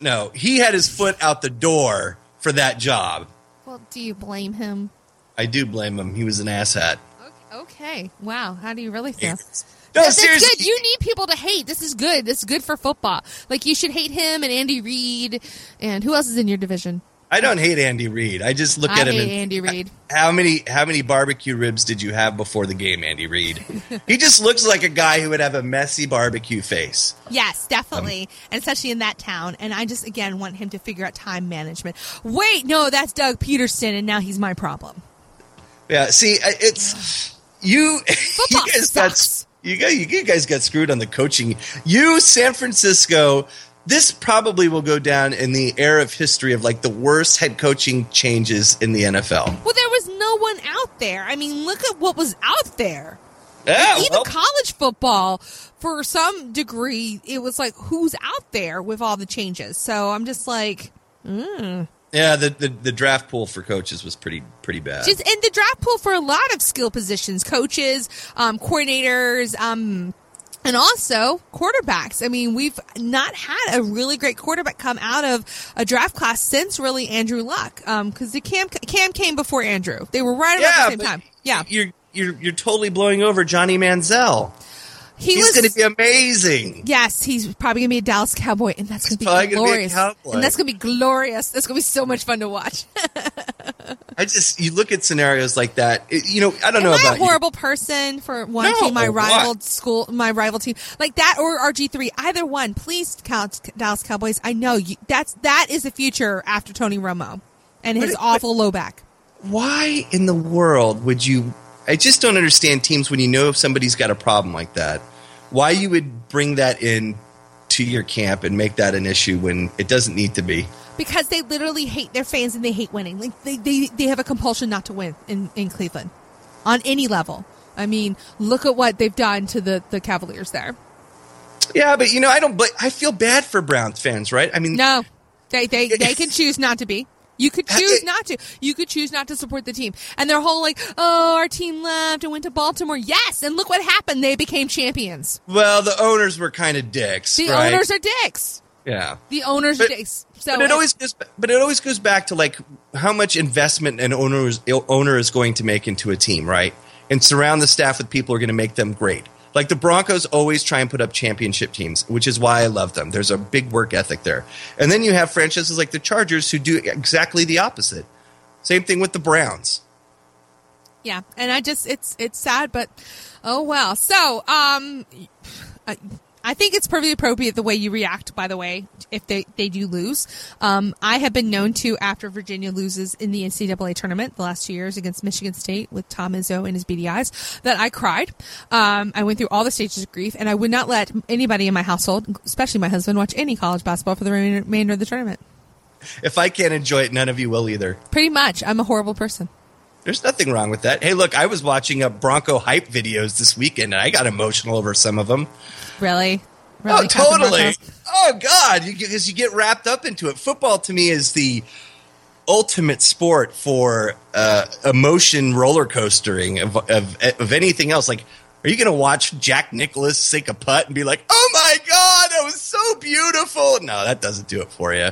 No, he had his foot out the door for that job. Well, do you blame him? I do blame him. He was an asshat. Okay. Wow. How do you really feel? No, That's seriously. good. You need people to hate. This is good. This is good for football. Like you should hate him and Andy Reid and who else is in your division? I don't hate Andy Reid. I just look I at him and Andy Reid. how many how many barbecue ribs did you have before the game, Andy Reid? he just looks like a guy who would have a messy barbecue face. Yes, definitely, and especially in that town. And I just again want him to figure out time management. Wait, no, that's Doug Pederson, and now he's my problem. Yeah, see, it's you. Football you guys sucks. got you guys, you guys got screwed on the coaching. You, San Francisco. This probably will go down in the era of history of like the worst head coaching changes in the NFL. Well, there was no one out there. I mean, look at what was out there. Yeah, Even well, college football, for some degree, it was like who's out there with all the changes. So I'm just like, yeah. The, the the draft pool for coaches was pretty pretty bad. just in the draft pool for a lot of skill positions, coaches, um, coordinators, um, and also quarterbacks. I mean, we've not had a really great quarterback come out of a draft class since really Andrew Luck, um, because the Cam Cam came before Andrew. They were right about yeah, the same time. Yeah, you're you're you're totally blowing over Johnny Manziel. He He's going to be amazing. Yes, he's probably gonna be a Dallas Cowboy, and that's be probably be glorious. And that's gonna be glorious. That's gonna be so much fun to watch. I just you look at scenarios like that. it- you know, I don't Am know I about a you. horrible person for one No, my what? rival school, my rival team, like that, or RG three, either one. Please, count Dallas Cowboys. I know you, that's that is the future after Tony Romo and his But- awful low back. Why in the world would you? I just don't understand teams when you know if somebody's got a problem like that. Why you would bring that in to your camp and make that an issue when it doesn't need to be? because they literally hate their fans and they hate winning. Like they, they, they have a compulsion not to win in, in Cleveland on any level. I mean, look at what they've done to the, the Cavaliers there. Yeah, but you know, I don't. But I feel bad for Browns fans, right? I mean, No, they, they, they can choose not to be. You could choose not to. You could choose not to support the team. And their whole like, oh, our team left and went to Baltimore. Yes, and look what happened. They became champions. well, the owners were kind of dicks. The right? owners are dicks. yeah. The owners But- are dicks. So but it always goes. But it always goes back to like how much investment an owner is, owner is going to make into a team, right? And surround the staff with people who are going to make them great. Like the Broncos always try and put up championship teams, which is why I love them. There's a big work ethic there. And then you have franchises like the Chargers who do exactly the opposite. Same thing with the Browns. Yeah, and I just it's it's sad, but oh well. So, um, I, think it's perfectly appropriate the way you react. By the way, if they they do lose, um, I have been known to after Virginia loses in the NCAA tournament the last two years against Michigan State with Tom Izzo and his beady eyes that I cried. Um, I went through all the stages of grief, and I would not let anybody in my household, especially my husband, watch any college basketball for the remainder of the tournament. If I can't enjoy it, none of you will either. Pretty much, I'm a horrible person. There's nothing wrong with that. Hey, look, I was watching a Bronco hype videos this weekend, and I got emotional over some of them. Really, really, oh, totally. Oh, God, because you get wrapped up into it. Football to me is the ultimate sport for uh, emotion roller coastering of, of of anything else. Like, are you going to watch Jack Nicklaus sink a putt and be like, "Oh my God, that was so beautiful"? No, that doesn't do it for you.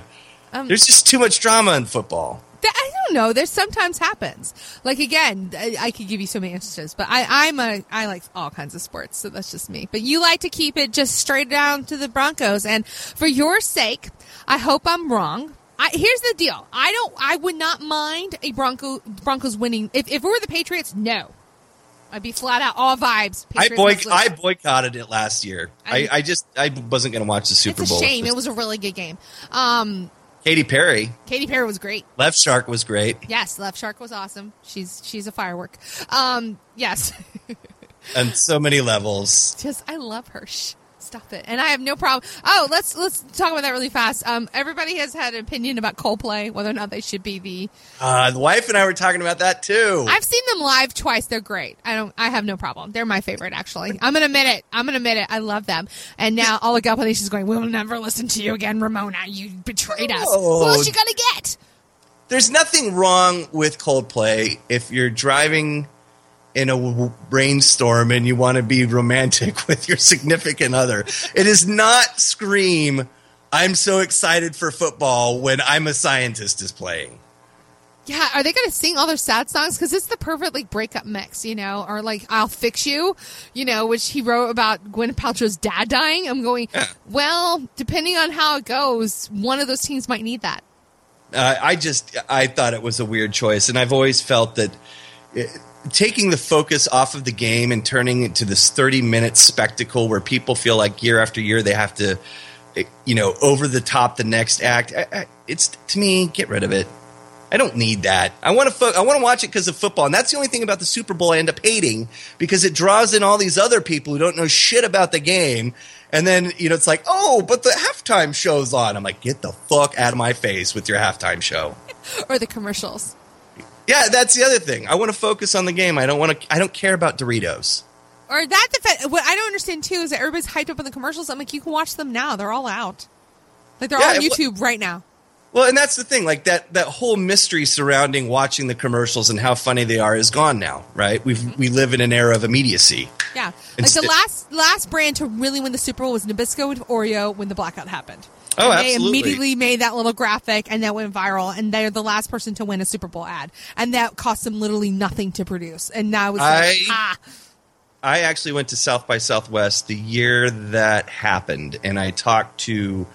Um, There's just too much drama in football. Th- I don't know. There's sometimes happens. Like again, I, I could give you so many answers, but I, I'm a I like all kinds of sports, so that's just me. But you like to keep it just straight down to the Broncos, and for your sake, I hope I'm wrong. I, here's the deal. I don't. I would not mind a Bronco Broncos winning. If if it were the Patriots, no, I'd be flat out all vibes. I, boy- I boycotted it last year. I, I- I just I wasn't going to watch the Super it's a Bowl. shame. It was a really good game. Um, Katy Perry, Katy Perry was great. Left Shark was great, Yes, Left Shark was awesome. She's she's a firework. Um, yes. on so many levels. just I love her. Stop it. And I have no problem. Oh, let's let's talk about that really fast. Um, everybody has had an opinion about Coldplay, whether or not they should be the. Uh, the wife and I were talking about that too. I've seen them live twice. They're great. I don't. I have no problem. They're my favorite, actually. I'm gonna admit it. I'm gonna admit it. I love them. And now all the Gal Pal Nation's going. We'll never listen to you again, Ramona. You betrayed us. Oh. Who else you gonna get? There's nothing wrong with Coldplay if you're driving in a rainstorm and you want to be romantic with your significant other. It is not scream. I'm so excited for football when I'm a scientist is playing. Yeah, are they going to sing all their sad songs? Because it's the perfect like breakup mix, you know, or like "I'll Fix You," you know, which he wrote about Gwyneth Paltrow's dad dying. I'm going, well, depending on how it goes, one of those teams might need that. Uh, I just I thought it was a weird choice, and I've always felt that it, taking the focus off of the game and turning it to this 30 minute spectacle where people feel like year after year they have to, eh, you know, over the top the next act. I, I, it's to me, get rid of it. I don't need that. I want to. Fo- I want to watch it because of football, and that's the only thing about the Super Bowl I end up hating because it draws in all these other people who don't know shit about the game, and then you know it's like, oh, but the halftime show's on. I'm like, get the fuck out of my face with your halftime show. or the commercials. Yeah, that's the other thing. I want to focus on the game. I don't want to. I don't care about Doritos. Or that defe- what I don't understand too is that everybody's hyped up on the commercials. I'm like, you can watch them now. They're all out. Like they're Yeah, on it wa- YouTube right now. Well, and that's the thing. Like that that whole mystery surrounding watching the commercials and how funny they are is gone now, right? We have mm-hmm. we live in an era of immediacy. Yeah, like the last last brand to really win the Super Bowl was Nabisco with Oreo when the blackout happened. Oh, And They immediately made that little graphic and that went viral, and they're the last person to win a Super Bowl ad, and that cost them literally nothing to produce. And now it's like, I- ah, I actually went to South by Southwest the year that happened, and I talked to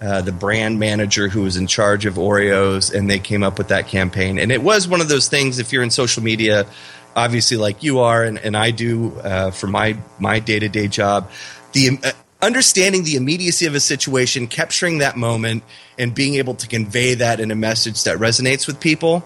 uh, the brand manager who was in charge of Oreos, and they came up with that campaign. And it was one of those things. If you're in social media, obviously, like you are, and, and I do uh, for my my day to day job, the uh, understanding the immediacy of a situation, capturing that moment, and being able to convey that in a message that resonates with people.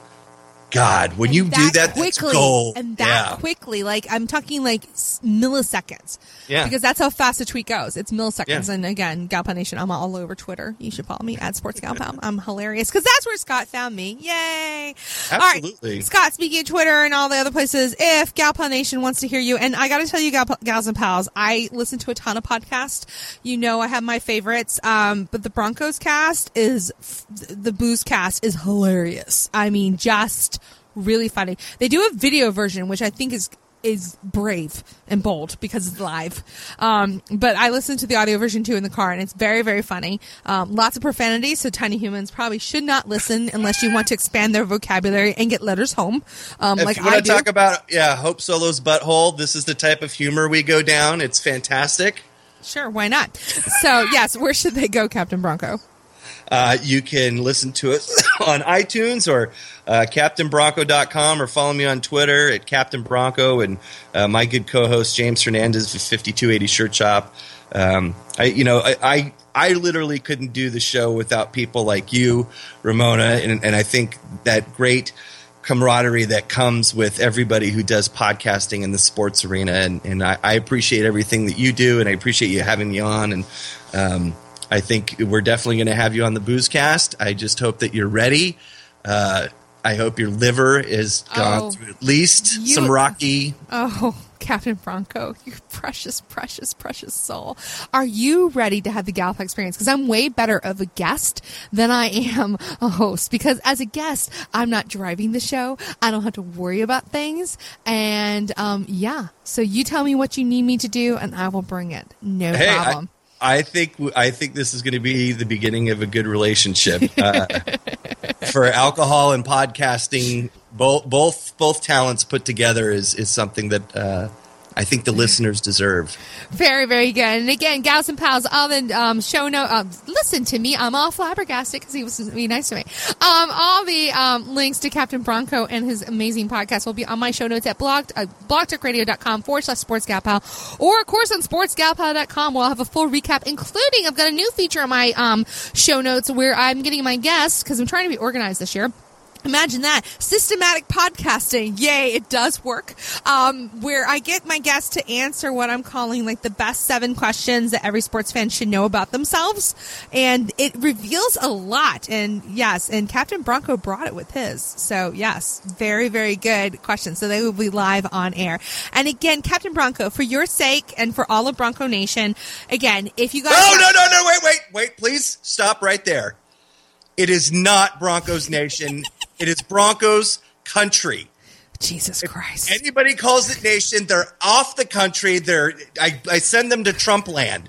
God, when and you do that, that's quickly, gold. and that yeah. quickly, like I'm talking like milliseconds. Yeah. because that's how fast a tweet goes. It's milliseconds. Yeah. And again, Gal Pal Nation, I'm all over Twitter. You should follow me at Sports Gal Pal. I'm hilarious because that's where Scott found me. Yay! All Absolutely. right, Scott. Speaking of Twitter and all the other places, if Gal Pal Nation wants to hear you, and I got to tell you, Gal- gals and pals, I listen to a ton of podcasts. You know, I have my favorites, um, but the Broncos cast is the Booze cast is hilarious. I mean, just really funny. They do a video version, which I think is is brave and bold because it's live. Um, but I listen to the audio version too in the car, and it's very, very funny. Um, lots of profanity, so tiny humans probably should not listen unless you want to expand their vocabulary and get letters home, um, If like you I want do. to talk about yeah, Hope Solo's butthole, this is the type of humor we go down. It's fantastic. sure, why not? So yes, where should they go, Captain Bronco? Uh, you can listen to it on iTunes or uh, CaptainBronco.com or follow me on Twitter at Captain Bronco and uh, my good co-host James Hernandez of 5280 Shirt Shop. Um, I, you know, I, I I literally couldn't do the show without people like you, Ramona, and, and I think that great camaraderie that comes with everybody who does podcasting in the sports arena. And, and I, I appreciate everything that you do, and I appreciate you having me on. And um, I think we're definitely going to have you on the Boozecast. I just hope that you're ready. Uh, I hope your liver is gone Oh, through at least you- some rocky. Oh, Captain Bronco, you precious, precious, precious soul. Are you ready to have the Gallup experience? Because I'm way better of a guest than I am a host. Because as a guest, I'm not driving the show. I don't have to worry about things. And um, yeah, so you tell me what you need me to do, and I will bring it. No Hey, problem. I think I think this is going to be the beginning of a good relationship. Uh, for alcohol and podcasting, both both both talents put together is is something that uh, I think the listeners deserve. Very, very good. And again, gals and pals, all the um, show note. Um, listen to me. I'm all flabbergasted because he was being nice to me. Um, all the um, links to Captain Bronco and his amazing podcast will be on my show notes at blog, uh, blogtalkradio.com forward slash sportsgalpal. Or, of course, on sportsgalpal.com, we'll have a full recap, including I've got a new feature on my um, show notes where I'm getting my guests because I'm trying to be organized this year. Imagine that. Systematic podcasting. Yay, it does work. Um, where I get my guests to answer what I'm calling like the best seven questions that every sports fan should know about themselves. And it reveals a lot. And yes, and Captain Bronco brought it with his. So yes, very, very good questions. So they will be live on air. And again, Captain Bronco, for your sake and for all of Bronco Nation, again, if you guys. Oh no no no! Wait wait wait! Please stop right there. It is not Broncos Nation. It is Broncos country. Jesus Christ. Anybody calls it nation, they're off the country. They're I, I send them to Trump land.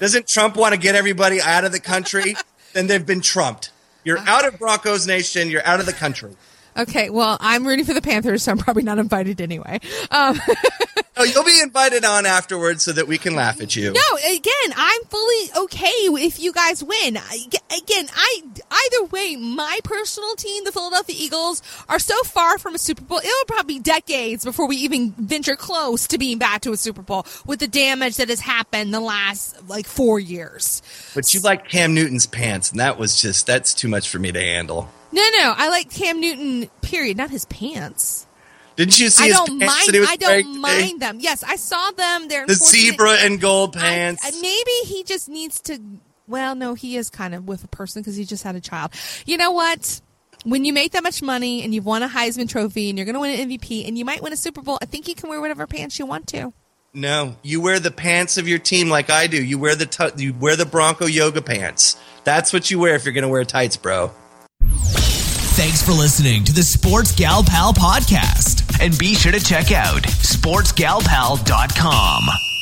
Doesn't Trump want to get everybody out of the country? then they've been trumped. You're out of Broncos Nation. You're out of the country. Okay, well, I'm rooting for the Panthers, so I'm probably not invited anyway. Um, oh, you'll be invited on afterwards so that we can laugh at you. No, again, I'm fully okay if you guys win. Again, I either way, my personal team, the Philadelphia Eagles, are so far from a Super Bowl. It'll probably be decades before we even venture close to being back to a Super Bowl with the damage that has happened the last like four years. But you like Cam Newton's pants, and that was just that's too much for me to handle. No, no, I like Cam Newton. Period. Not his pants. Didn't you see? I don't mind. I don't mind them. Yes, I saw them. They're the zebra and gold pants. I, maybe he just needs to. Well, no, he is kind of with a person because he just had a child. You know what? When you make that much money and you've won a Heisman Trophy and you're going to win an MVP and you might win a Super Bowl, I think you can wear whatever pants you want to. No, you wear the pants of your team like I do. You wear the t- you wear the Bronco yoga pants. That's what you wear if you're going to wear tights, bro. Thanks for listening to the Sports Gal Pal podcast. And be sure to check out sportsgalpal.com.